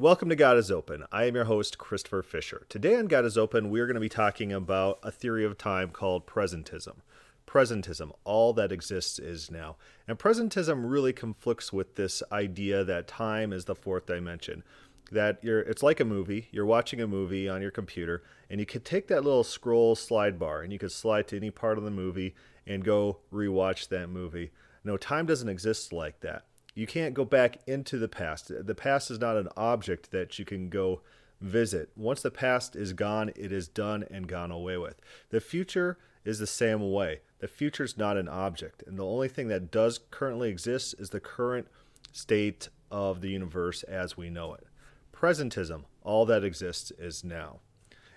Welcome to God is Open. I am your host, Christopher Fisher. Today on God is Open, we're going to be talking about a theory of time called presentism. Presentism, all that exists is now. And presentism really conflicts with this idea that time is the fourth dimension. That you're it's like a movie, you're watching a movie on your computer, and you could take that little scroll slide bar and you could slide to any part of the movie and go rewatch that movie. No, time doesn't exist like that you can't go back into the past. The past is not an object that you can go visit. Once the past is gone, it is done and gone away with. The future is the same way. The future is not an object, and the only thing that does currently exist is the current state of the universe as we know it. Presentism, all that exists is now.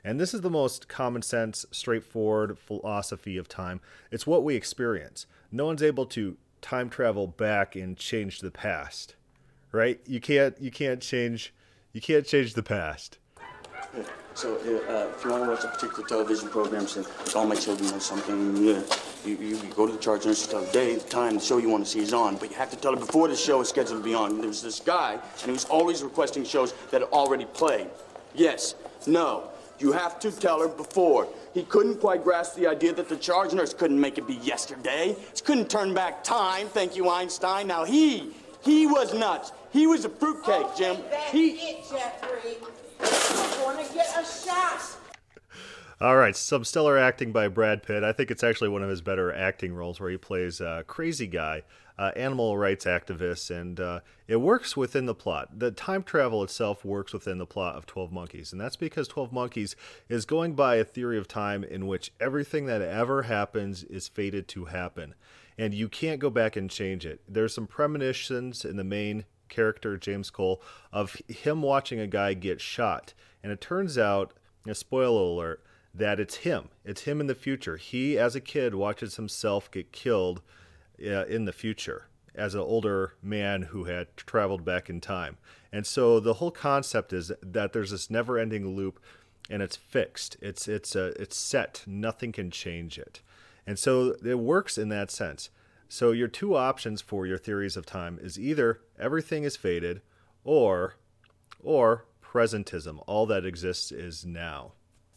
And this is the most common sense, straightforward philosophy of time. It's what we experience. No one's able to time travel back and change the past, right? You can't you can't change you can't change the past. So uh, if you want to watch a particular television program, say like all my children know something, you, you, you go to the charge and tell her day, the time, the show you want to see is on. But you have to tell her before the show is scheduled to be on. There was this guy, and he was always requesting shows that had already played. Yes, no. You have to tell her before. He couldn't quite grasp the idea that the charge nurse couldn't make it be yesterday. He couldn't turn back time, thank you, Einstein. Now he, he was nuts. He was a fruitcake, okay, Jim. That's he... it, Jeffrey. I want to get a shot. All right, some stellar acting by Brad Pitt. I think it's actually one of his better acting roles where he plays a crazy guy, uh, animal rights activists, and uh, it works within the plot. The time travel itself works within the plot of 12 Monkeys, and that's because 12 Monkeys is going by a theory of time in which everything that ever happens is fated to happen, and you can't go back and change it. There's some premonitions in the main character, James Cole, of him watching a guy get shot, and it turns out, a spoiler alert, that it's him. It's him in the future. He, as a kid, watches himself get killed uh, in the future as an older man who had traveled back in time. And so the whole concept is that there's this never-ending loop, and it's fixed. It's it's uh, it's set. Nothing can change it. And so it works in that sense. So your two options for your theories of time is either everything is faded, or or presentism. All that exists is now.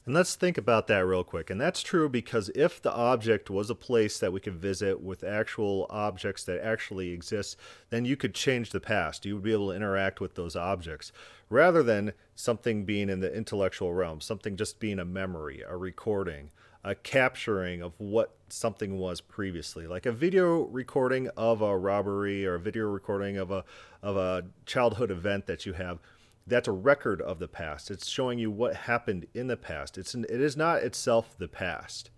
And let's think about that real quick. And that's true because if the object was a place that we could visit with actual objects that actually exist, then you could change the past. You would be able to interact with those objects rather than something being in the intellectual realm, something just being a memory, a recording, a capturing of what something was previously, like a video recording of a robbery or a video recording of a of a childhood event that you have that's a record of the past. It's showing you what happened in the past. It's an, it is not itself the past,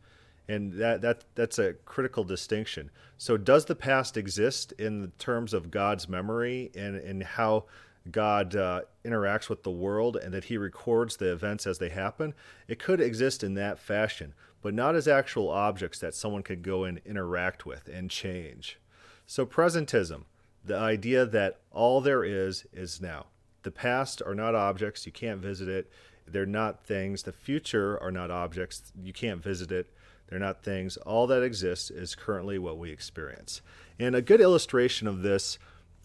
and that that that's a critical distinction. So, does the past exist in terms of God's memory and and how God uh, interacts with the world, and that He records the events as they happen? It could exist in that fashion, but not as actual objects that someone could go and interact with and change. So, presentism, the idea that all there is is now the past are not objects, you can't visit it. They're not things. The future are not objects, you can't visit it. They're not things. All that exists is currently what we experience. And a good illustration of this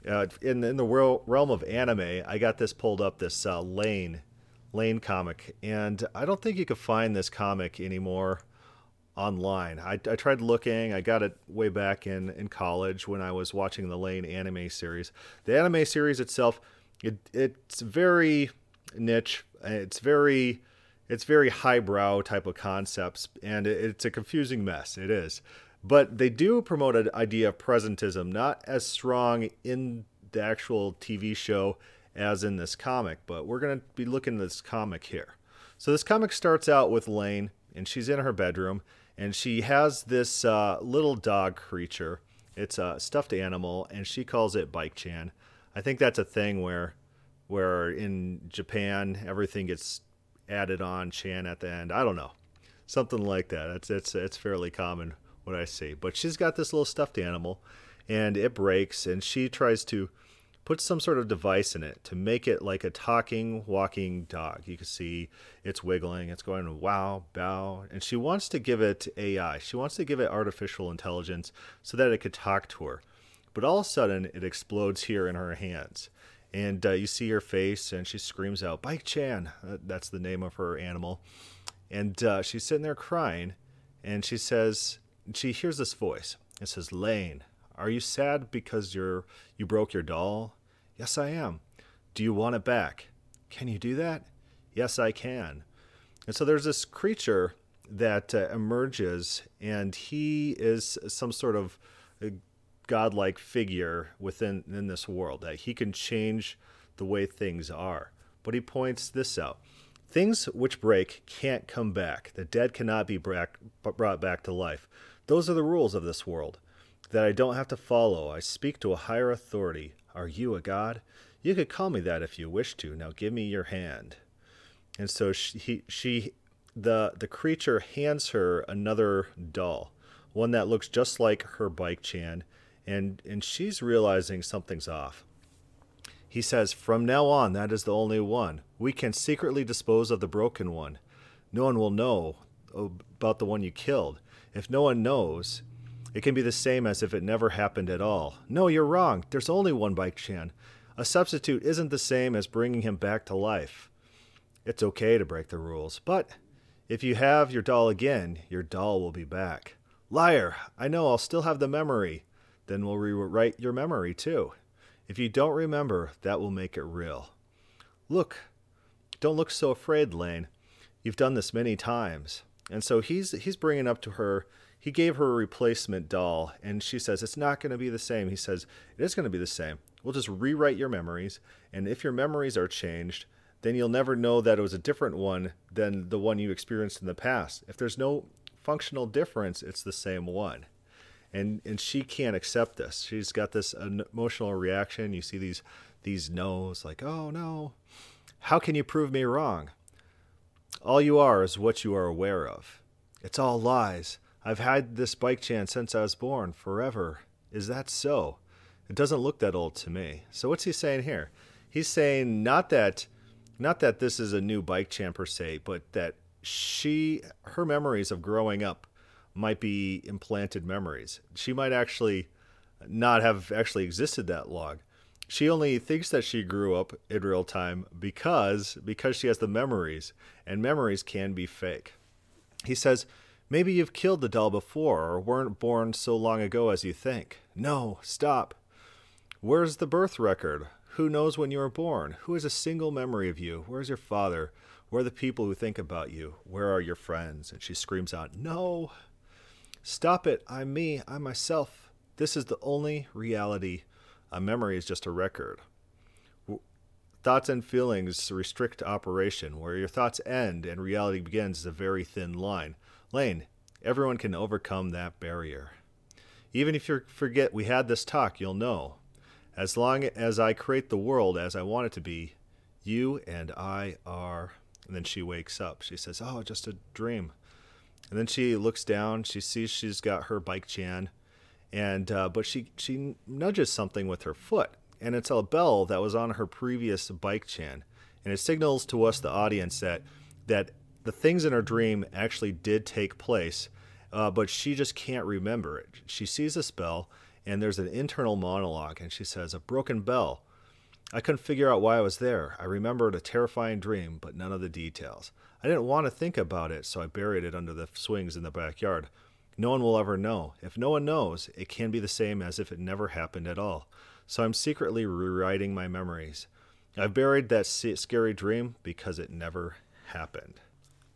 uh, in, in the realm of anime, I got this pulled up, this uh, Lane Lain comic. And I don't think you can find this comic anymore online. I, I, tried looking. I got it way back in, in college when I was watching the Lain anime series. The anime series itself it it's very niche. It's very it's very highbrow type of concepts, and it's a confusing mess. It is, but they do promote an idea of presentism, not as strong in the actual TV show as in this comic. But we're gonna be looking at this comic here. So this comic starts out with Lain, and she's in her bedroom, and she has this uh, little dog creature. It's a stuffed animal, and she calls it Bike Chan. I think that's a thing where where in Japan everything gets added on Chan at the end. I don't know. Something like that. It's it's it's fairly common what I see. But she's got this little stuffed animal and it breaks and she tries to put some sort of device in it to make it like a talking walking dog. You can see it's wiggling, it's going wow, bow, and she wants to give it AI. She wants to give it artificial intelligence so that it could talk to her. But all of a sudden, it explodes here in her hands. and uh, you see her face, and she screams out, "Bike Chan!" Uh, that's the name of her animal, and uh, she's sitting there crying, and she says, she hears this voice. It says, "Lain, are you sad because you're you broke your doll?" Yes, I am. Do you want it back? Can you do that? Yes, I can. And so there's this creature that uh, emerges, and he is some sort of godlike figure within in this world that he can change the way things are. But he points this out. Things which break can't come back. The dead cannot be brought back to life. Those are the rules of this world that I don't have to follow. I speak to a higher authority. Are you a god? You could call me that if you wish to. Now give me your hand. And so she, he, she the the creature hands her another doll, one that looks just like her bike Chan, and and she's realizing something's off. He says, "From now on, that is the only one. We can secretly dispose of the broken one. No one will know about the one you killed. If no one knows, it can be the same as if it never happened at all. No, you're wrong. There's only one Bike Chan. A substitute isn't the same as bringing him back to life. It's okay to break the rules, but if you have your doll again, your doll will be back. Liar! I know I'll still have the memory. Then we'll rewrite your memory too. If you don't remember, that will make it real. Look, don't look so afraid, Lain. You've done this many times. And so he's he's bringing up to her. He gave her a replacement doll, and she says it's not going to be the same. He says it is going to be the same. We'll just rewrite your memories, and if your memories are changed, then you'll never know that it was a different one than the one you experienced in the past. If there's no functional difference, it's the same one and and she can't accept this. She's got this emotional reaction. You see these these no's like, "Oh no. How can you prove me wrong?" All you are is what you are aware of. It's all lies. I've had this bike Chan since I was born, forever. Is that so? It doesn't look that old to me. So what's he saying here? He's saying not that not that this is a new bike Chan per se, but that she her memories of growing up might be implanted memories. She might actually not have actually existed that long. She only thinks that she grew up in real time because because she has the memories, and memories can be fake. He says, Maybe you've killed the doll before or weren't born so long ago as you think. No, stop. Where's the birth record? Who knows when you were born? Who has a single memory of you? Where's your father? Where are the people who think about you? Where are your friends? And she screams out, No. Stop it. I'm me. I'm myself. This is the only reality. A memory is just a record. Thoughts and feelings restrict operation. Where your thoughts end and reality begins is a very thin line. Lain, everyone can overcome that barrier. Even if you forget we had this talk, you'll know. As long as I create the world as I want it to be, you and I are. And then she wakes up. She says, Oh, just a dream. And then she looks down. She sees she's got her bike Chan, and uh, but she she nudges something with her foot, and it's a bell that was on her previous bike Chan, and it signals to us, the audience, that that the things in her dream actually did take place, uh, but she just can't remember it. She sees this bell, and there's an internal monologue, and she says, "A broken bell." I couldn't figure out why I was there. I remembered a terrifying dream, but none of the details. I didn't want to think about it, so I buried it under the swings in the backyard. No one will ever know. If no one knows, it can be the same as if it never happened at all. So I'm secretly rewriting my memories. I've buried that scary dream because it never happened.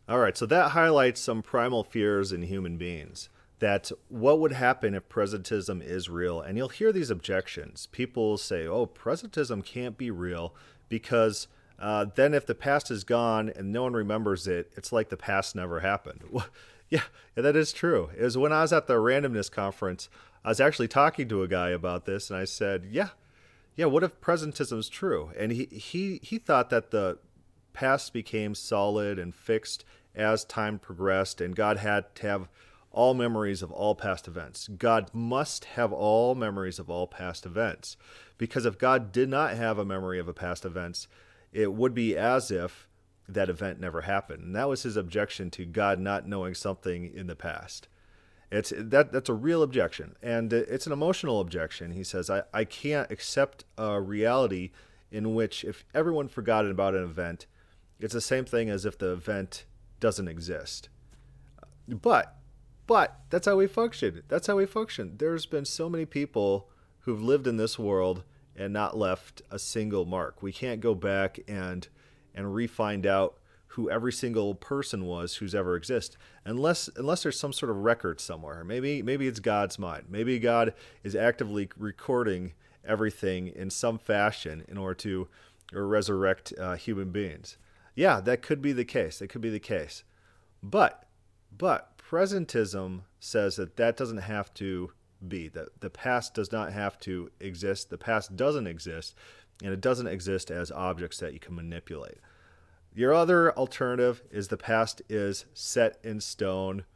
All right, so that highlights some primal fears in human beings that what would happen if presentism is real? And you'll hear these objections. People say, oh, presentism can't be real because uh, then if the past is gone and no one remembers it, it's like the past never happened. yeah, that is true. It was when I was at the randomness conference, I was actually talking to a guy about this, and I said, yeah, yeah, what if presentism is true? And he, he, he thought that the past became solid and fixed as time progressed, and God had to have all memories of all past events. God must have all memories of all past events. Because if God did not have a memory of a past events, it would be as if that event never happened. And that was his objection to God not knowing something in the past. It's that that's a real objection, and uh, it's an emotional objection. He says, "I, I can't accept a reality in which if everyone forgot about an event, it's the same thing as if the event doesn't exist. But, but that's how we function. That's how we function. There's been so many people who've lived in this world and not left a single mark. We can't go back and and re-find out who every single person was who's ever existed unless unless there's some sort of record somewhere. Maybe maybe it's god's mind. Maybe god is actively recording everything in some fashion in order to resurrect uh, human beings. Yeah that could be the case. That could be the case. But but presentism says that that doesn't have to be that the past does not have to exist the past doesn't exist and it doesn't exist as objects that you can manipulate your other alternative is the past is set in stone.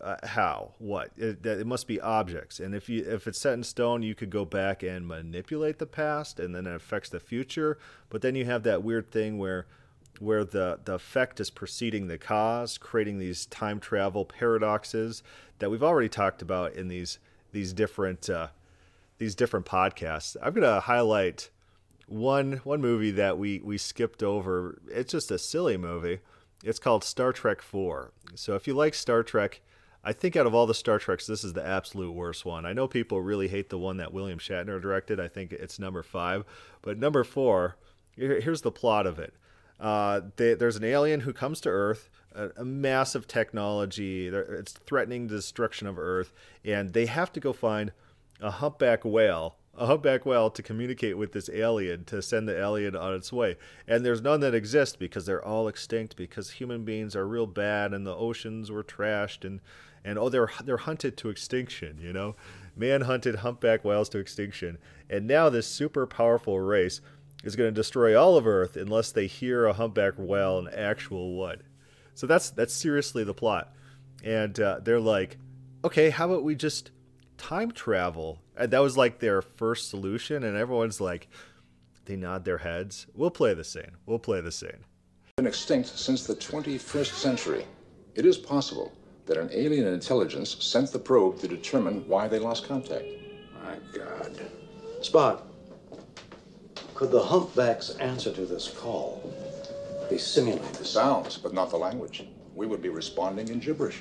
Uh, how? What? It, it must be objects. And if you if it's set in stone, you could go back and manipulate the past, and then it affects the future. But then you have that weird thing where where the, the effect is preceding the cause, creating these time travel paradoxes that we've already talked about in these these different uh, these different podcasts. I'm gonna highlight one one movie that we we skipped over. It's just a silly movie. It's called Star Trek 4. So if you like Star Trek, I think out of all the Star Treks, this is the absolute worst one. I know people really hate the one that William Shatner directed. I think it's number five. But number four, here's the plot of it. Uh, they, there's an alien who comes to Earth, a, a massive technology. It's threatening the destruction of Earth, and they have to go find a humpback whale a humpback whale to communicate with this alien to send the alien on its way. And there's none that exist because they're all extinct because human beings are real bad and the oceans were trashed and and oh they're they're hunted to extinction, you know. Man hunted humpback whales to extinction. And now this super powerful race is going to destroy all of Earth unless they hear a humpback whale, an actual wood. So that's that's seriously the plot. And uh, they're like, okay, how about we just time travel. And that was like their first solution, and everyone's like, they nod their heads. We'll play the scene. We'll play the scene. Been extinct since the 21st century. It is possible that an alien intelligence sent the probe to determine why they lost contact. My God. Spock, could the humpback's answer to this call be simulated? The sounds, but not the language. We would be responding in gibberish.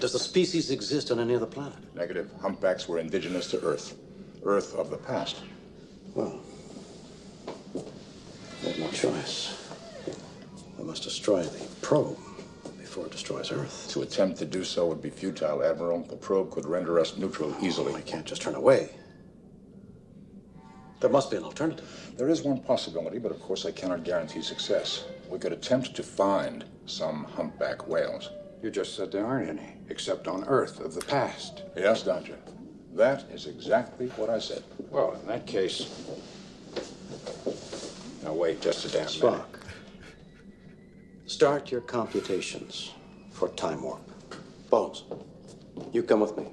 Does the species exist on any other planet? Negative. Humpbacks were indigenous to Earth. Earth of the past. Well, we have no choice. We must destroy the probe before it destroys Earth. To attempt to do so would be futile, Admiral. The probe could render us neutral easily. Oh, we can't just turn away. There must be an alternative. There is one possibility, but of course I cannot guarantee success. We could attempt to find some humpback whales. You just said there aren't any, except on Earth of the past. Yes, Doctor. That is exactly what I said. Well, in that case. Now, wait just a damn Spock. minute. Start your computations for time warp. Bones, you come with me.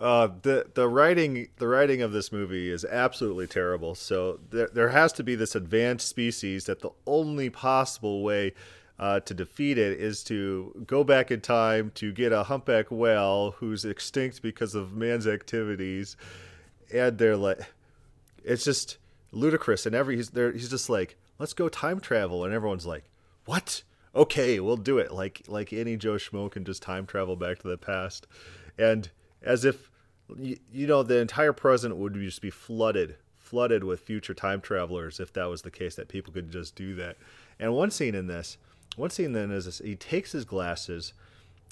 Uh, the the writing the writing of this movie is absolutely terrible. So there there has to be this advanced species that the only possible way uh, to defeat it is to go back in time to get a humpback whale who's extinct because of man's activities, and they're like, it's just ludicrous. And every he's there, he's just like, let's go time travel, and everyone's like, what? Okay, we'll do it. Like like any Joe Schmo can just time travel back to the past, and as if you, you know the entire present would just be flooded flooded with future time travelers if that was the case that people could just do that. And one scene in this one scene then is this, he takes his glasses,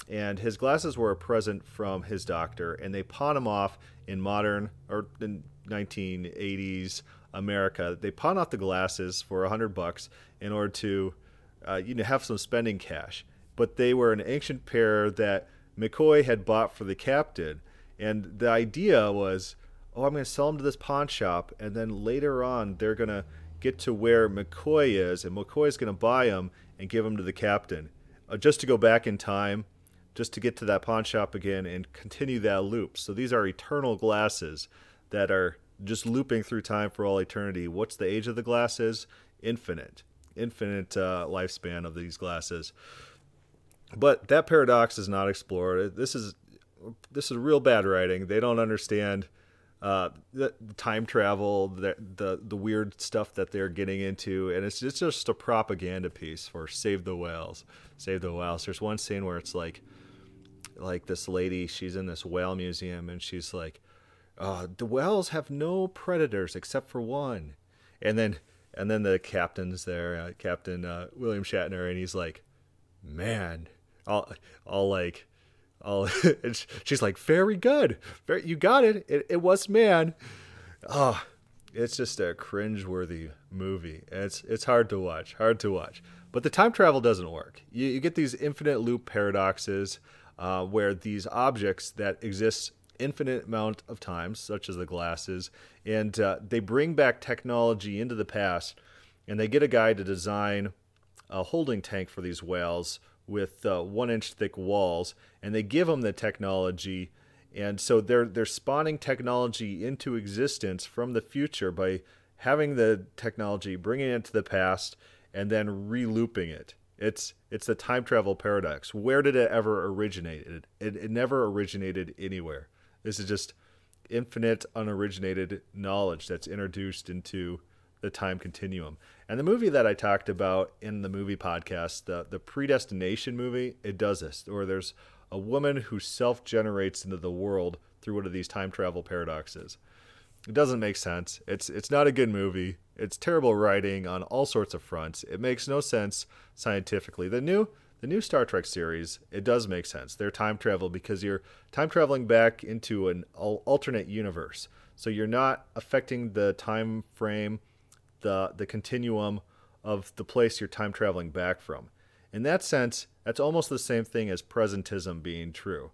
and his glasses were a present from his doctor, and they pawn him off in modern or in 1980s America. They pawn off the glasses for a hundred bucks in order to, uh, you know, have some spending cash. But they were an ancient pair that McCoy had bought for the captain, and the idea was, oh, I'm going to sell them to this pawn shop, and then later on they're going to get to where McCoy is, and McCoy is going to buy them and give them to the captain, uh, just to go back in time, just to get to that pawn shop again and continue that loop. So these are eternal glasses that are just looping through time for all eternity. What's the age of the glasses? Infinite, infinite uh, lifespan of these glasses. But that paradox is not explored. This is this is real bad writing. They don't understand uh, the, time travel, the, the the weird stuff that they're getting into, and it's, it's just a propaganda piece for Save the Whales. Save the Whales. There's one scene where it's like, like this lady, she's in this whale museum, and she's like, uh, the whales have no predators except for one, and then and then the captain's there, uh, Captain uh, William Shatner, and he's like, man, all all like Oh, she's like, very good. Very, you got it. it. It was man. Oh, it's just a cringe-worthy movie. It's it's hard to watch. Hard to watch. But the time travel doesn't work. You, you get these infinite loop paradoxes uh, where these objects that exist infinite amount of times, such as the glasses, and uh, they bring back technology into the past, and they get a guy to design a holding tank for these whales with uh, one inch thick walls, and they give them the technology. And so they're they're spawning technology into existence from the future by having the technology, bringing it to the past, and then relooping it. It's it's the time travel paradox. Where did it ever originate? It, it, it never originated anywhere. This is just infinite, unoriginated knowledge that's introduced into the time continuum. And the movie that I talked about in the movie podcast, the the predestination movie, it does this. Or there's a woman who self generates into the world through one of these time travel paradoxes. It doesn't make sense. It's it's not a good movie. It's terrible writing on all sorts of fronts. It makes no sense scientifically. The new the new Star Trek series, it does make sense. They're time travel because you're time traveling back into an alternate universe. So you're not affecting the time frame the the continuum of the place you're time traveling back from. In that sense, that's almost the same thing as presentism being true.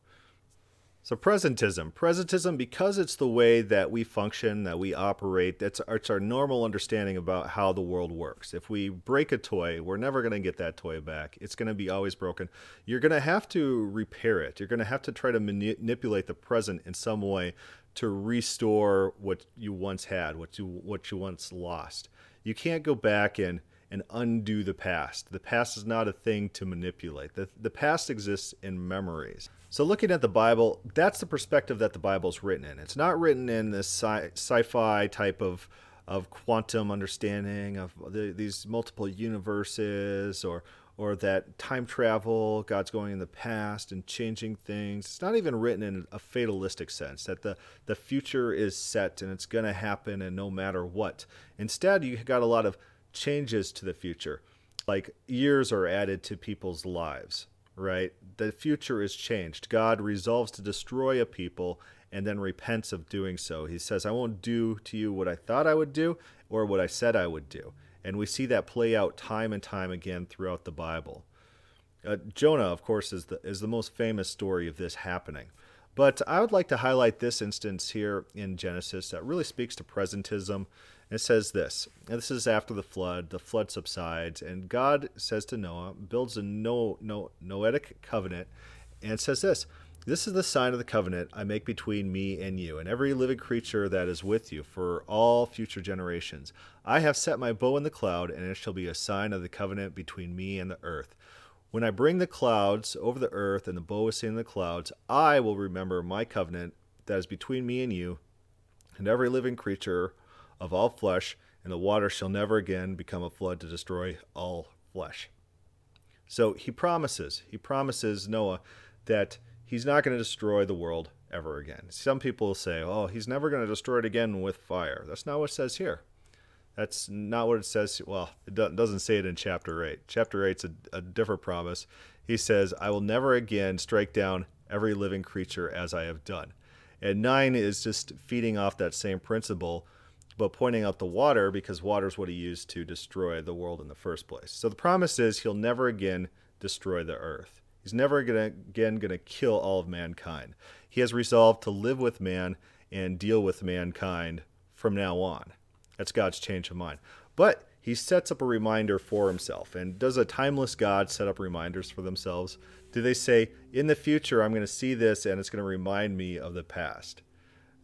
So presentism, presentism, because it's the way that we function, that we operate, that's it's our normal understanding about how the world works. If we break a toy, we're never going to get that toy back. It's going to be always broken. You're going to have to repair it. You're going to have to try to manipulate the present in some way to restore what you once had, what you what you once lost. You can't go back and and undo the past. The past is not a thing to manipulate. The, the past exists in memories. So, looking at the Bible, that's the perspective that the Bible is written in. It's not written in this sci fi type of, of quantum understanding of the, these multiple universes or, or that time travel, God's going in the past and changing things. It's not even written in a fatalistic sense that the, the future is set and it's going to happen and no matter what. Instead, you got a lot of changes to the future. Like years are added to people's lives, right? The future is changed. God resolves to destroy a people and then repents of doing so. He says, I won't do to you what I thought I would do or what I said I would do. And we see that play out time and time again throughout the Bible. Uh, Jonah, of course, is the, is the most famous story of this happening. But I would like to highlight this instance here in Genesis that really speaks to presentism. It says this, and this is after the flood. The flood subsides, and God says to Noah, builds a no, no, Noetic covenant, and says this this is the sign of the covenant I make between me and you, and every living creature that is with you for all future generations. I have set my bow in the cloud, and it shall be a sign of the covenant between me and the earth. When I bring the clouds over the earth, and the bow is seen in the clouds, I will remember my covenant that is between me and you, and every living creature of all flesh, and the water shall never again become a flood to destroy all flesh. So he promises, he promises Noah that he's not going to destroy the world ever again. Some people say, oh, he's never going to destroy it again with fire. That's not what it says here. That's not what it says. Well, it doesn't say it in chapter 8. Chapter 8 is a, a different promise. He says, I will never again strike down every living creature as I have done. And 9 is just feeding off that same principle, but pointing out the water because water is what he used to destroy the world in the first place. So the promise is he'll never again destroy the earth. He's never gonna, again going to kill all of mankind. He has resolved to live with man and deal with mankind from now on. That's God's change of mind. But he sets up a reminder for himself. And does a timeless God set up reminders for themselves? Do they say, in the future, I'm going to see this and it's going to remind me of the past?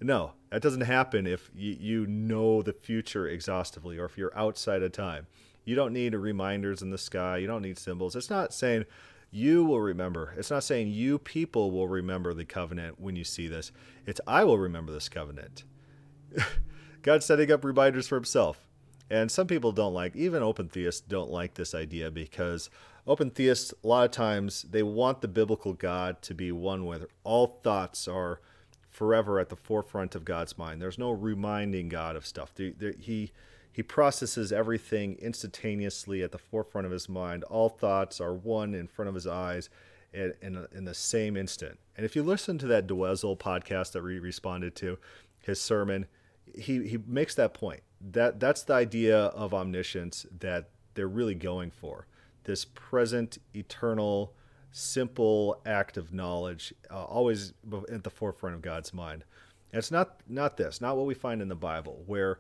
No, that doesn't happen if you know the future exhaustively or if you're outside of time. You don't need reminders in the sky. You don't need symbols. It's not saying, you will remember. It's not saying you people will remember the covenant when you see this. It's I will remember this covenant. God's setting up reminders for himself. And some people don't like, even open theists don't like this idea because open theists, a lot of times, they want the biblical God to be one where all thoughts are forever at the forefront of God's mind. There's no reminding God of stuff. He, he processes everything instantaneously at the forefront of his mind. All thoughts are one in front of his eyes in, in, in the same instant. And if you listen to that Dwezzel podcast that we responded to, his sermon, he, he makes that point. That that's the idea of omniscience that they're really going for. This present, eternal, simple act of knowledge, uh, always at the forefront of God's mind. And it's not not this, not what we find in the Bible, where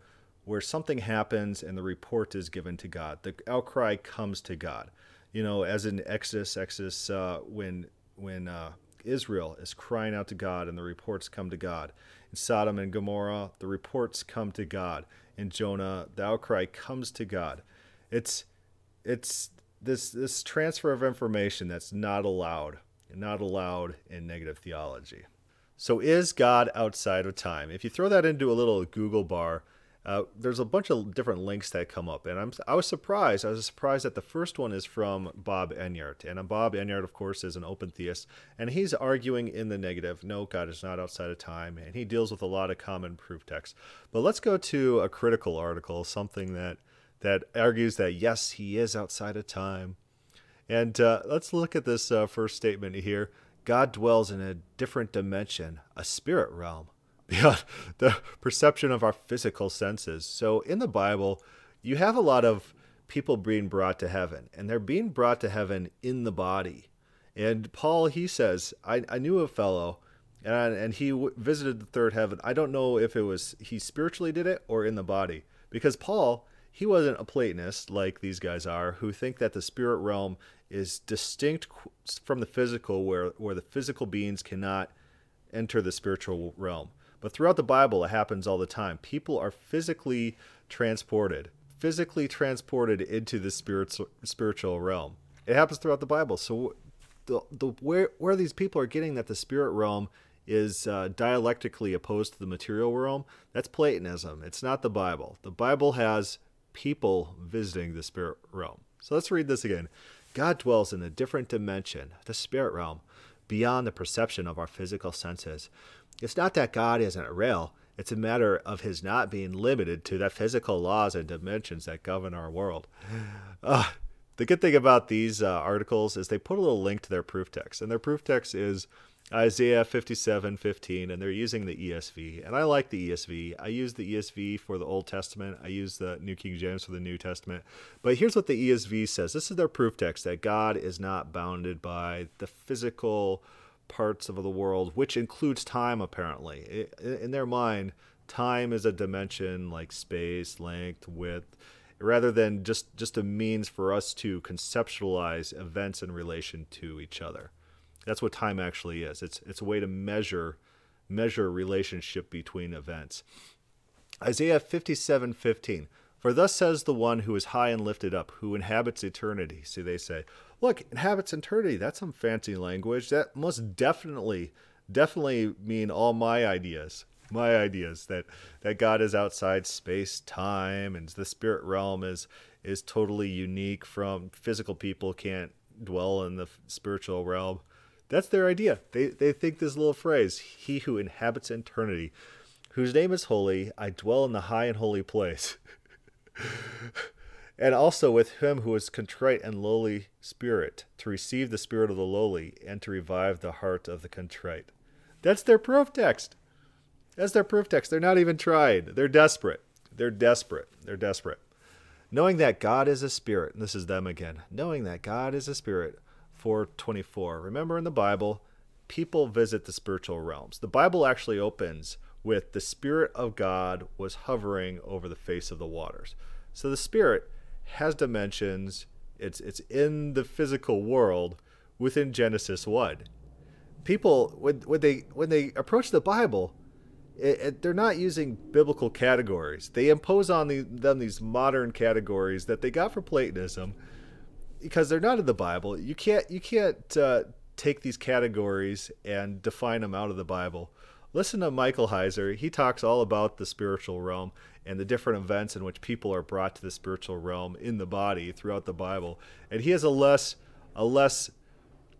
where something happens and the report is given to God. The outcry comes to God. You know, as in Exodus, Exodus, uh, when when uh, Israel is crying out to God and the reports come to God. In Sodom and Gomorrah, the reports come to God. In Jonah, the outcry comes to God. It's it's this this transfer of information that's not allowed, not allowed in negative theology. So is God outside of time? If you throw that into a little Google bar, uh, there's a bunch of different links that come up, and I'm I was surprised. I was surprised that the first one is from Bob Enyart, and Bob Enyart, of course, is an open theist, and he's arguing in the negative. No, God is not outside of time, and he deals with a lot of common proof texts. But let's go to a critical article, something that that argues that yes, he is outside of time, and uh, let's look at this uh, first statement here. God dwells in a different dimension, a spirit realm beyond the perception of our physical senses. So in the Bible, you have a lot of people being brought to heaven, and they're being brought to heaven in the body. And Paul, he says, I, I knew a fellow, and, and he w- visited the third heaven. I don't know if it was he spiritually did it or in the body, because Paul, he wasn't a Platonist like these guys are, who think that the spirit realm is distinct from the physical, where, where the physical beings cannot enter the spiritual realm. But throughout the Bible, it happens all the time. People are physically transported, physically transported into the spiritual realm. It happens throughout the Bible. So, the, the where where these people are getting that the spirit realm is uh, dialectically opposed to the material realm, that's Platonism. It's not the Bible. The Bible has people visiting the spirit realm. So let's read this again. God dwells in a different dimension, the spirit realm, beyond the perception of our physical senses. It's not that God isn't real, it's a matter of his not being limited to the physical laws and dimensions that govern our world. Uh, the good thing about these uh, articles is they put a little link to their proof text, and their proof text is Isaiah 57 15, and they're using the ESV. And I like the ESV. I use the ESV for the Old Testament, I use the New King James for the New Testament. But here's what the ESV says this is their proof text that God is not bounded by the physical parts of the world, which includes time, apparently. In their mind, time is a dimension like space, length, width, rather than just, just a means for us to conceptualize events in relation to each other. That's what time actually is. It's, it's a way to measure measure relationship between events. Isaiah 57 15. For thus says the one who is high and lifted up, who inhabits eternity. See, they say, look, inhabits eternity. That's some fancy language. That must definitely, definitely mean all my ideas. My ideas that that God is outside space, time, and the spirit realm is is totally unique from physical people can't dwell in the spiritual realm. That's their idea. They they think this little phrase, "He who inhabits eternity, whose name is holy, I dwell in the high and holy place." and also with him who is contrite and lowly spirit, to receive the spirit of the lowly and to revive the heart of the contrite. That's their proof text. That's their proof text. They're not even trying. They're desperate. They're desperate. They're desperate. Knowing that God is a spirit, and this is them again. Knowing that God is a spirit, 424. Remember in the Bible, people visit the spiritual realms. The Bible actually opens with the Spirit of God was hovering over the face of the waters. So the Spirit has dimensions. It's it's in the physical world within Genesis one. People when when they when they approach the Bible, it, it, they're not using biblical categories. They impose on the, them these modern categories that they got from Platonism because they're not in the Bible. You can't you can't uh, take these categories and define them out of the Bible. listen to Michael Heiser. He talks all about the spiritual realm and the different events in which people are brought to the spiritual realm in the body throughout the Bible. And he has a less, a less,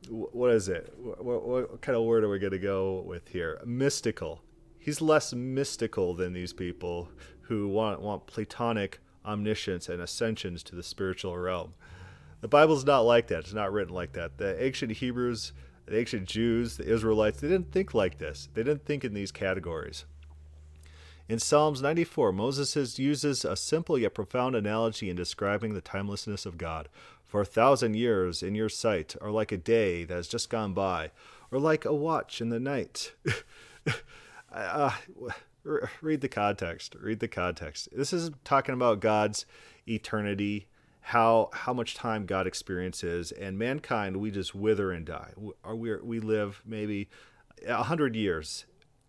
what is it? What, what kind of word are we going to go with here? Mystical. He's less mystical than these people who want want Platonic omniscience and ascensions to the spiritual realm. The Bible's not like that. It's not written like that. The ancient Hebrews, the ancient Jews, the Israelites, they didn't think like this. They didn't think in these categories. In Psalms 94, Moses uses a simple yet profound analogy in describing the timelessness of God. For a thousand years in your sight are like a day that has just gone by, or like a watch in the night. uh, read the context. Read the context. This is talking about God's eternity, how how much time God experiences, and mankind. We just wither and die. We we live maybe a hundred years,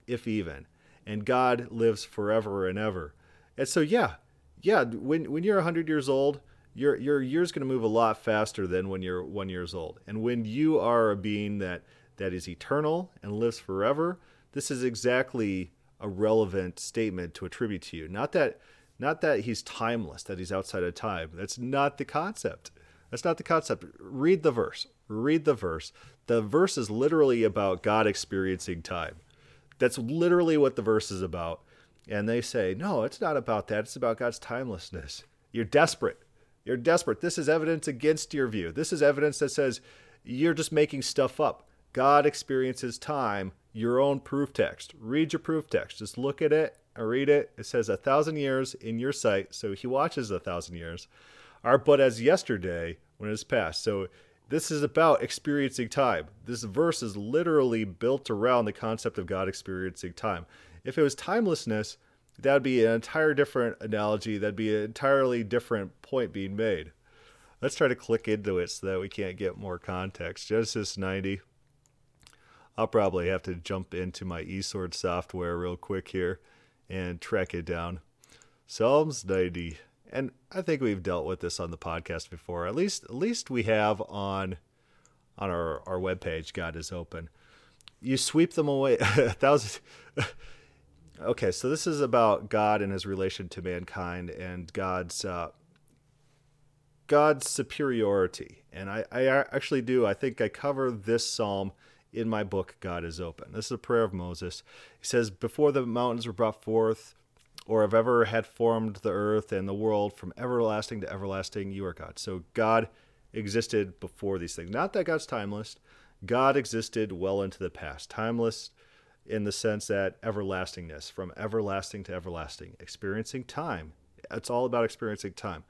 if even and God lives forever and ever. And so yeah, yeah, when when you're 100 years old, your your year's going to move a lot faster than when you're 1 years old. And when you are a being that that is eternal and lives forever, this is exactly a relevant statement to attribute to you. Not that not that he's timeless, that he's outside of time. That's not the concept. That's not the concept. Read the verse. Read the verse. The verse is literally about God experiencing time. That's literally what the verse is about. And they say, no, it's not about that. It's about God's timelessness. You're desperate. You're desperate. This is evidence against your view. This is evidence that says you're just making stuff up. God experiences time, your own proof text. Read your proof text. Just look at it and read it. It says a thousand years in your sight. So he watches a thousand years are but as yesterday when it is past. So this is about experiencing time. This verse is literally built around the concept of God experiencing time. If it was timelessness, that would be an entire different analogy. That'd be an entirely different point being made. Let's try to click into it so that we can't get more context. Genesis 90. I'll probably have to jump into my eSword software real quick here and track it down. Psalms 90 and I think we've dealt with this on the podcast before. At least at least we have on on our our webpage. God is open. You sweep them away. a thousand. okay, so this is about God and His relation to mankind and God's uh, God's superiority. And I, I actually do. I think I cover this psalm in my book. God is open. This is a prayer of Moses. He says, "Before the mountains were brought forth." or have ever had formed the earth and the world from everlasting to everlasting, you are God. So God existed before these things. Not that God's timeless. God existed well into the past. Timeless in the sense that everlastingness, from everlasting to everlasting, experiencing time. It's all about experiencing time.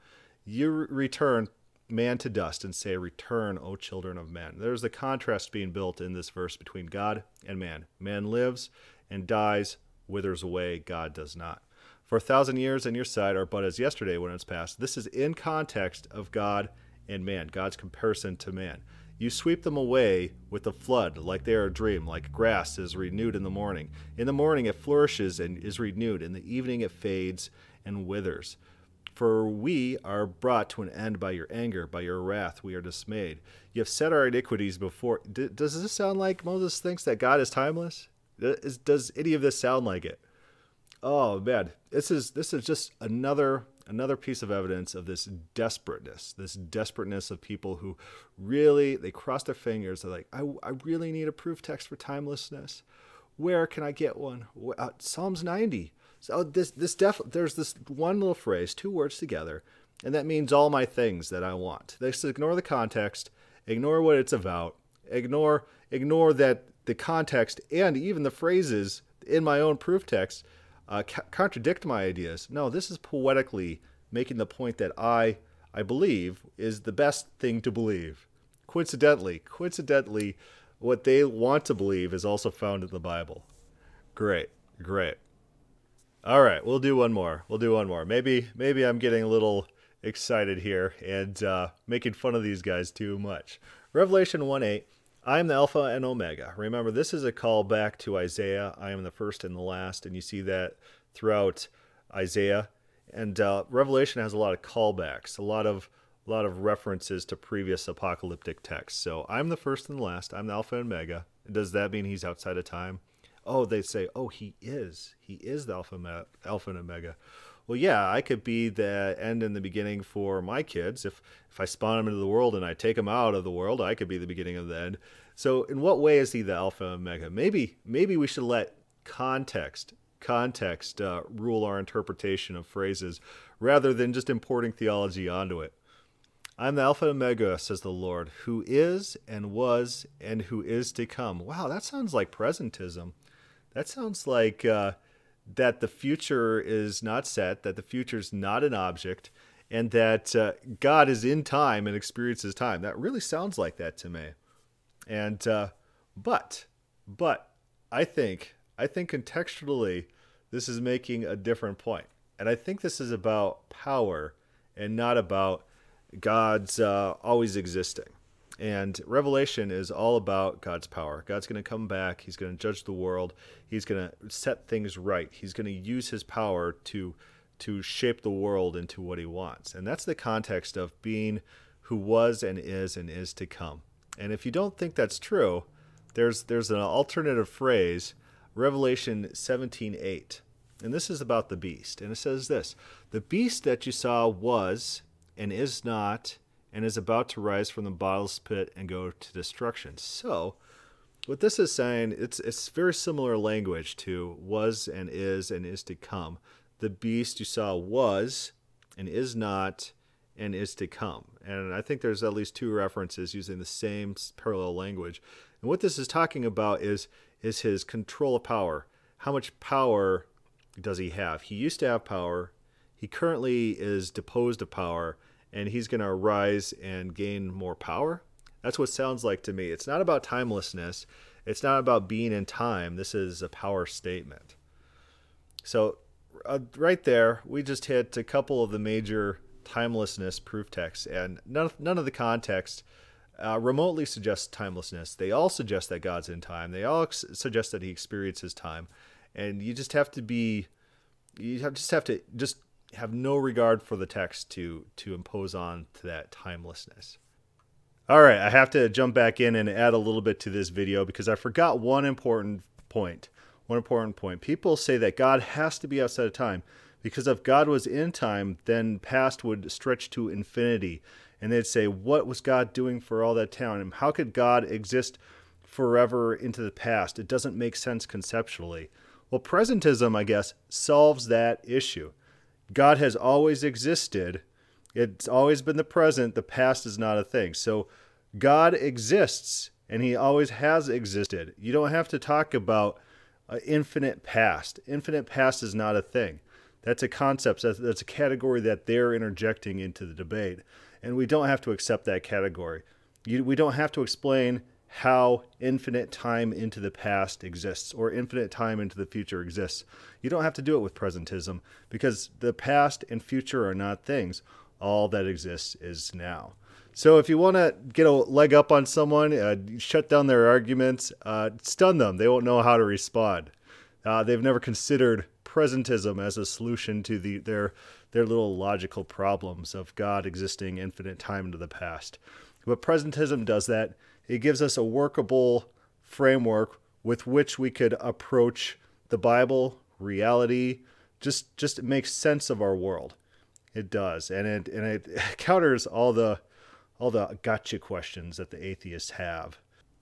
You return man to dust and say, Return, O children of men. There's the contrast being built in this verse between God and man. Man lives and dies, withers away, God does not. For a thousand years in your sight are but as yesterday when it's past. This is in context of God and man, God's comparison to man. You sweep them away with the flood, like they are a dream, like grass is renewed in the morning. In the morning it flourishes and is renewed, in the evening it fades and withers. For we are brought to an end by your anger, by your wrath we are dismayed. You have set our iniquities before. D- does this sound like Moses thinks that God is timeless? Does any of this sound like it? oh man, this is this is just another another piece of evidence of this desperateness, this desperateness of people who really they cross their fingers. They're like, I, I really need a proof text for timelessness. Where can I get one? Uh, Psalms 90. So this this def there's this one little phrase, two words together, and that means all my things that I want. Just ignore the context, ignore what it's about, ignore ignore that the context and even the phrases in my own proof text uh, ca- contradict my ideas. No, this is poetically making the point that I I believe is the best thing to believe. Coincidentally, coincidentally, what they want to believe is also found in the Bible. Great, great. All right, we'll do one more. We'll do one more. Maybe maybe I'm getting a little excited here and uh, making fun of these guys too much. Revelation 1 8 I am the Alpha and Omega. Remember, this is a call back to Isaiah. I am the first and the last, and you see that throughout Isaiah. And uh, Revelation has a lot of callbacks, a lot of a lot of references to previous apocalyptic texts. So I'm the first and the last. I'm the Alpha and Omega. Does that mean he's outside of time? Oh, they say, oh, he is. He is the alpha, alpha and omega. Well, yeah, I could be the end and the beginning for my kids. If if I spawn them into the world and I take them out of the world, I could be the beginning of the end. So, in what way is he the alpha and omega? Maybe maybe we should let context context uh, rule our interpretation of phrases rather than just importing theology onto it. I'm the Alpha and Omega, says the Lord, who is and was and who is to come. Wow, that sounds like presentism. That sounds like uh, that the future is not set, that the future is not an object, and that uh, God is in time and experiences time. That really sounds like that to me. And uh, but but I think I think contextually this is making a different point, and I think this is about power and not about God's uh, always existing. And Revelation is all about God's power. God's going to come back. He's going to judge the world. He's going to set things right. He's going to use his power to to shape the world into what he wants. And that's the context of being who was and is and is to come. And if you don't think that's true, there's there's an alternative phrase, Revelation 17:8. And this is about the beast. And it says this, "The beast that you saw was and is not and is about to rise from the bottomless pit and go to destruction. So, what this is saying, it's it's very similar language to was and is and is to come. The beast you saw was and is not and is to come. And I think there's at least two references using the same parallel language. And what this is talking about is is his control of power. How much power does he have? He used to have power. He currently is deposed of power and he's going to rise and gain more power. That's what sounds like to me. It's not about timelessness. It's not about being in time. This is a power statement. So, uh, right there, we just hit a couple of the major timelessness proof texts, and none, none of the context uh, remotely suggests timelessness. They all suggest that God's in time. They all ex- suggest that He experiences time, and you just have to be, you have, just have to just have no regard for the text to to impose on to that timelessness. All right, I have to jump back in and add a little bit to this video because I forgot one important point. One important point. People say that God has to be outside of time because if God was in time, then past would stretch to infinity. And they'd say, What was God doing for all that time? And How could God exist forever into the past? It doesn't make sense conceptually. Well, presentism, I guess, solves that issue. God has always existed. It's always been the present. The past is not a thing. So God exists and he always has existed. You don't have to talk about an infinite past. Infinite past is not a thing. That's a concept, that's a category that they're interjecting into the debate. And we don't have to accept that category. You, we don't have to explain how infinite time into the past exists or infinite time into the future exists. You don't have to do it with presentism because the past and future are not things. All that exists is now. So if you want to get a leg up on someone, uh, shut down their arguments, uh, stun them. They won't know how to respond. Uh, they've never considered presentism as a solution to the, their their little logical problems of God existing infinite time into the past. But presentism does that it gives us a workable framework with which we could approach the Bible, reality, just just makes sense of our world. It does, and it and it counters all the all the gotcha questions that the atheists have.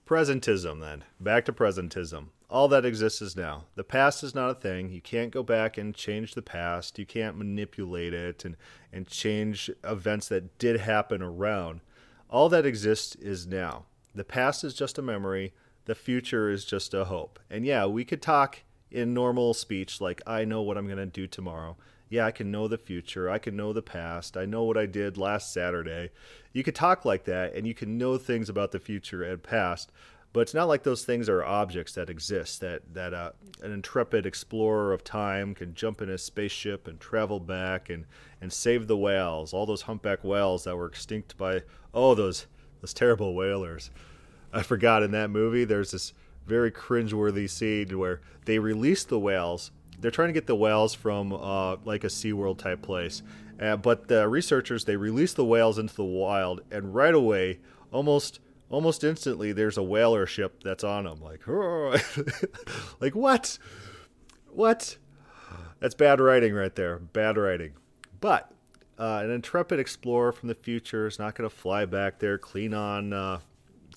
Presentism, then back to presentism. All that exists is now. The past is not a thing. You can't go back and change the past. You can't manipulate it and and change events that did happen around. All that exists is now. The past is just a memory, the future is just a hope. And yeah, we could talk in normal speech like, I know what I'm going to do tomorrow. Yeah, I can know the future. I can know the past. I know what I did last Saturday. You could talk like that and you can know things about the future and past, but it's not like those things are objects that exist that that uh, an intrepid explorer of time can jump in a spaceship and travel back and and save the whales all those humpback whales that were extinct by oh those those terrible whalers. I forgot in that movie there's this very cringeworthy scene where they release the whales. They're trying to get the whales from uh, like a SeaWorld type place. Uh, but the researchers they release the whales into the wild and right away almost almost instantly there's a whaler ship that's on them. Like, like what? What? That's bad writing right there. Bad writing. But uh, an intrepid explorer from the future is not going to fly back there, Klingon uh,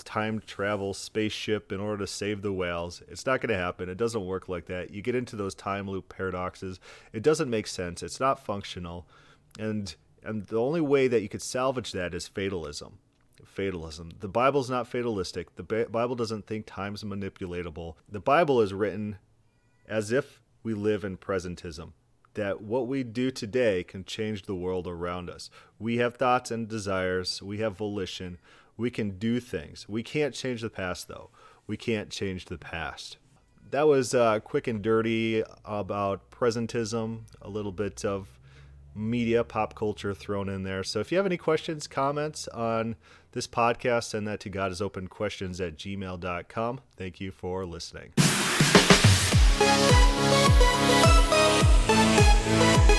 time travel spaceship in order to save the whales. It's not going to happen. It doesn't work like that. You get into those time loop paradoxes. It doesn't make sense. It's not functional. And and the only way that you could salvage that is fatalism. Fatalism. The Bible's not fatalistic. The Bible doesn't think time's manipulatable. The Bible is written as if we live in presentism that what we do today can change the world around us. We have thoughts and desires, we have volition, we can do things. We can't change the past, though. We can't change the past. That was uh, quick and dirty about presentism, a little bit of media, pop culture thrown in there. So if you have any questions, comments on this podcast, send that to God is open questions at gmail.com. Thank you for listening. Bye.